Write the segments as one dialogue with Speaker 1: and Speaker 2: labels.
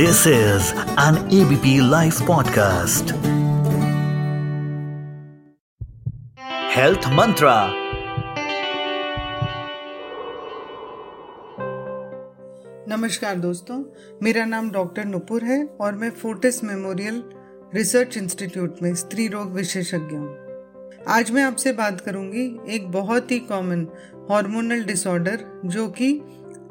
Speaker 1: This is an ABP Life podcast. Health Mantra.
Speaker 2: नमस्कार दोस्तों, मेरा नाम डॉक्टर नुपुर है और मैं फोर्टिस मेमोरियल रिसर्च इंस्टीट्यूट में स्त्री रोग विशेषज्ञ हूँ आज मैं आपसे बात करूँगी एक बहुत ही कॉमन हार्मोनल डिसऑर्डर जो कि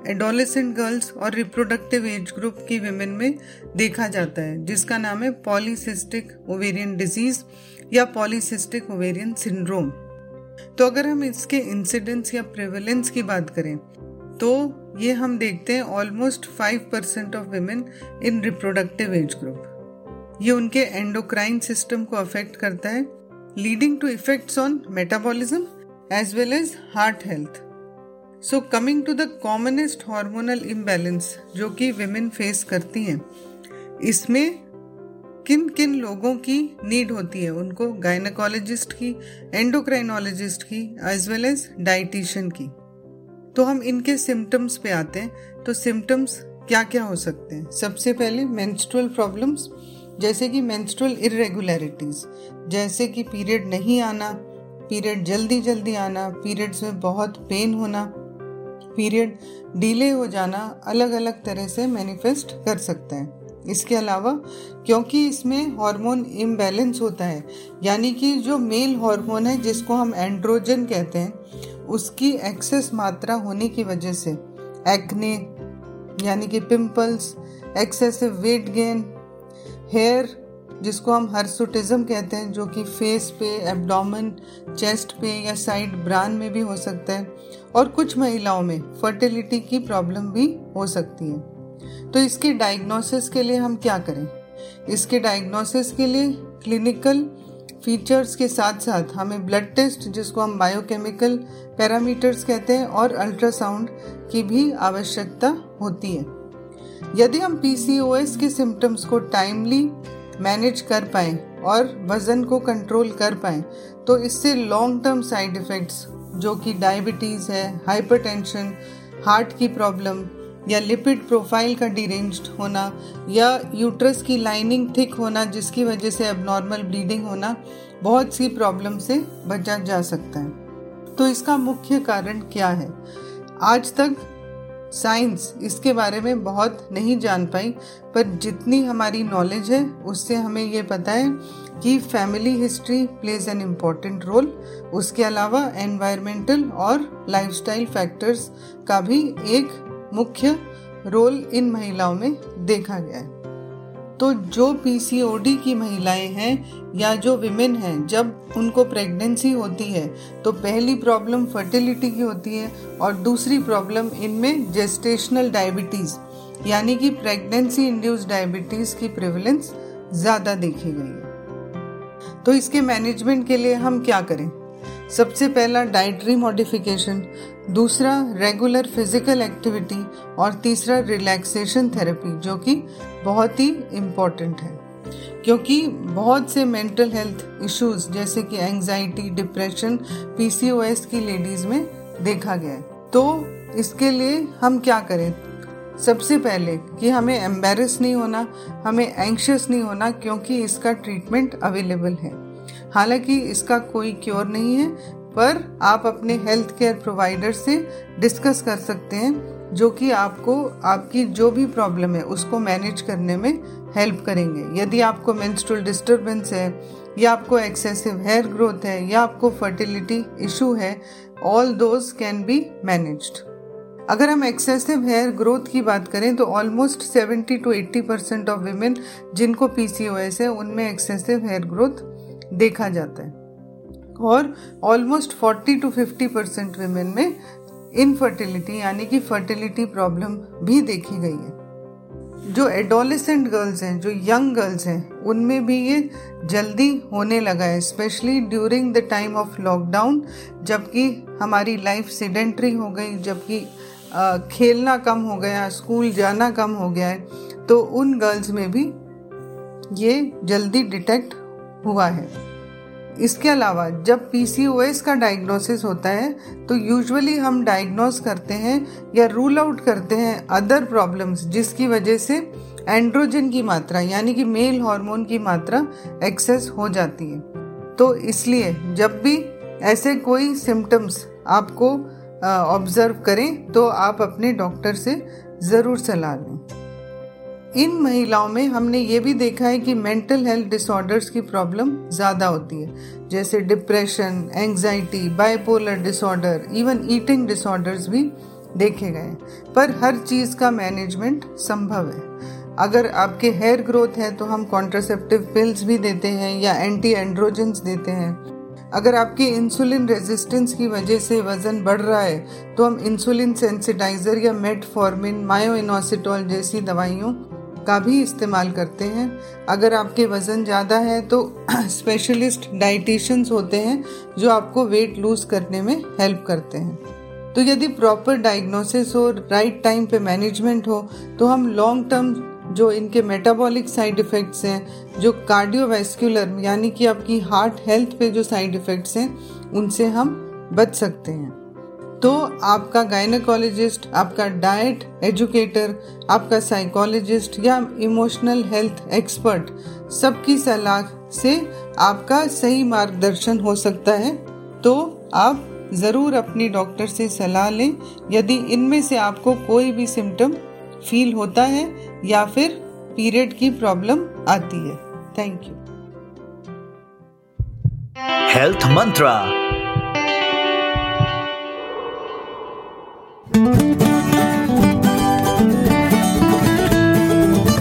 Speaker 2: एडोलेसेंट गर्ल्स और रिप्रोडक्टिव एज ग्रुप की विमेन में देखा जाता है, जिसका नाम है पॉलीसिस्टिक ओवेरियन डिज़ीज़ या पॉलीसिस्टिक ओवेरियन सिंड्रोम तो अगर हम इसके इंसिडेंस या प्रेवलेंस की बात करें तो ये हम देखते हैं almost five percent of women in reproductive age group ये उनके एंडोक्राइन सिस्टम को अफेक्ट करता है leading to effects on metabolism as well as heart health so coming to the commonest hormonal imbalance जो कि विमेन फेस करती हैं, इसमें किन किन लोगों की नीड होती है? उनको गायनकोलॉजिस्ट की एंडोक्राइनोलॉजिस्ट की एज वेल एज डाइटिशियन की। तो हम इनके सिम्टम्स पे आते हैं। तो सिम्टम्स क्या क्या हो सकते हैं? सबसे पहले मेंस्ट्रुअल प्रॉब्लम्स जैसे कि मेंस्ट्रुअल इरेगुलरिटीज जैसे कि पीरियड नहीं आना पीरियड जल्दी जल्दी आना पीरियड्स में बहुत पेन होना पीरियड डिले हो जाना अलग अलग तरह से मैनिफेस्ट कर सकता है। इसके अलावा, क्योंकि इसमें हार्मोन इम्बैलेंस होता है, यानी कि जो मेल हार्मोन है, जिसको हम एंड्रोजन कहते हैं, उसकी एक्सेस मात्रा होने की वजह से एक्ने यानी कि pimples excessive weight gain hair जिसको हम हर्सुटिज्म कहते हैं, जो कि फेस पे एब्डोमेन चेस्ट पे या साइड ब्रान में भी हो सकता है और कुछ महिलाओं में फर्टिलिटी की प्रॉब्लम भी हो सकती है। तो इसके डायग्नोसिस के लिए हम क्या करें? इसके डायग्नोसिस के लिए क्लिनिकल फीचर्स के साथ साथ हमें ब्लड टेस्ट जिसको हम बायोकेमिकल पैरामीटर्स कहते हैं, और अल्ट्रासाउंड की भी आवश्यकता होती है। यदि हम पीसीओएस के सिम्टम्स को टाइमली मैनेज कर पाए और वज़न को कंट्रोल कर पाए तो इससे लॉन्ग टर्म साइड इफ़ेक्ट्स जो कि डायबिटीज़ है हाइपरटेंशन हार्ट की प्रॉब्लम या लिपिड प्रोफ़ाइल का डिरेंज्ड होना या यूट्रस की लाइनिंग थिक होना, जिसकी वजह से एबनॉर्मल ब्लीडिंग होना, बहुत सी प्रॉब्लम से बचा जा सकता है। तो इसका मुख्य कारण क्या है? आज तक साइंस इसके बारे में बहुत नहीं जान पाई, पर जितनी हमारी नॉलेज है, उससे हमें ये पता है कि family history plays an important role उसके अलावा एनवायरमेंटल और लाइफस्टाइल फैक्टर्स का भी एक मुख्य रोल इन महिलाओं में देखा गया है। तो जो पीसीओडी की महिलाएँ हैं या जो विमेन हैं, जब उनको प्रेगनेंसी होती है तो पहली प्रॉब्लम फर्टिलिटी की होती है और दूसरी प्रॉब्लम इनमें जेस्टेशनल डायबिटीज़ यानी कि प्रेगनेंसी इंड्यूस डायबिटीज़ की प्रिवलेंस ज़्यादा देखी गई है। तो इसके मैनेजमेंट के लिए हम क्या करें? सबसे पहला डाइटरी मॉडिफिकेशन दूसरा रेगुलर फ़िज़िकल एक्टिविटी और तीसरा रिलैक्सेशन थेरेपी जो कि बहुत ही इम्पोर्टेंट है। क्योंकि बहुत से मेंटल हेल्थ इश्यूज़ जैसे कि एंजाइटी डिप्रेशन पीसीओएस की लेडीज़ में देखा गया है। तो इसके लिए हम क्या करें? सबसे पहले कि हमें एम्बेरस नहीं होना, हमें एंशियस नहीं होना, क्योंकि इसका ट्रीटमेंट अवेलेबल है। हालाँकि इसका कोई क्योर नहीं है, पर आप अपने हेल्थ केयर प्रोवाइडर से डिस्कस कर सकते हैं, जो कि आपको, आपकी जो भी प्रॉब्लम है, उसको मैनेज करने में हेल्प करेंगे। यदि आपको मेंस्ट्रुअल डिस्टरबेंस है, या आपको एक्सेसिव हेयर ग्रोथ है, या आपको फर्टिलिटी इशू है all those can be managed अगर हम एक्सेसिव हेयर ग्रोथ की बात करें तो almost 70 to 80 percent of women जिनको पीसीओएस है, उनमें एक्सेसिव हेयर ग्रोथ देखा जाता है। और ऑलमोस्ट 40 टू 50 परसेंट वेमेन में इनफर्टिलिटी यानी कि फर्टिलिटी प्रॉब्लम भी देखी गई है। जो एडोलेसेंट गर्ल्स हैं, जो यंग गर्ल्स हैं, उनमें भी ये जल्दी होने लगा है specially during the time of lockdown जबकि हमारी लाइफ सीडेंट्री हो गई, जबकि खेलना कम हो गया स्कूल जाना कम हो गया है तो उन गर्ल्स में भी ये जल्दी डिटेक्ट हुआ है। इसके अलावा, जब पीसीओएस का डायग्नोसिस होता है तो यूजुअली हम डायग्नोस करते हैं या रूल आउट करते हैं अदर प्रॉब्लम्स जिसकी वजह से एंड्रोजन की मात्रा, यानी कि मेल हार्मोन की मात्रा एक्सेस हो जाती है। तो इसलिए, जब भी ऐसे कोई सिम्टम्स आपको ऑब्ज़र्व करें तो आप अपने डॉक्टर से ज़रूर सलाह लें। इन महिलाओं में हमने ये भी देखा है कि मेंटल हेल्थ डिसऑर्डर्स की प्रॉब्लम ज़्यादा होती है। जैसे depression anxiety bipolar disorder even eating disorders भी देखे गए पर हर चीज़ का मैनेजमेंट संभव है। अगर आपके हेयर ग्रोथ है तो हम कॉन्ट्रासेप्टिव पिल्स भी देते हैं या एंटी एंड्रोजेंस देते हैं। अगर आपकी इंसुलिन रेजिस्टेंस की वजह से वज़न बढ़ रहा है तो हम इंसुलिन सेंसिटाइजर या मेटफॉर्मिन मायोइनोसिटोल जैसी दवाइयों का भी इस्तेमाल करते हैं। अगर आपके वज़न ज़्यादा है तो स्पेशलिस्ट डाइटिशियंस होते हैं जो आपको वेट लूज करने में हेल्प करते हैं। तो यदि प्रॉपर डायग्नोसिस हो राइट टाइम पे मैनेजमेंट हो तो हम लॉन्ग टर्म जो इनके मेटाबॉलिक साइड इफ़ेक्ट्स हैं, जो कार्डियोवैस्कुलर यानी कि आपकी हार्ट हेल्थ पे जो साइड इफ़ेक्ट्स हैं, उनसे हम बच सकते हैं। तो आपका गायनकोलॉजिस्ट आपका डाइट एजुकेटर आपका साइकोलॉजिस्ट या इमोशनल हेल्थ एक्सपर्ट सबकी सलाह से आपका सही मार्गदर्शन हो सकता है। तो आप ज़रूर अपनी डॉक्टर से सलाह लें। यदि इनमें से आपको कोई भी सिम्टम फील होता है या फिर पीरियड की प्रॉब्लम आती है। Thank you
Speaker 1: health Mantra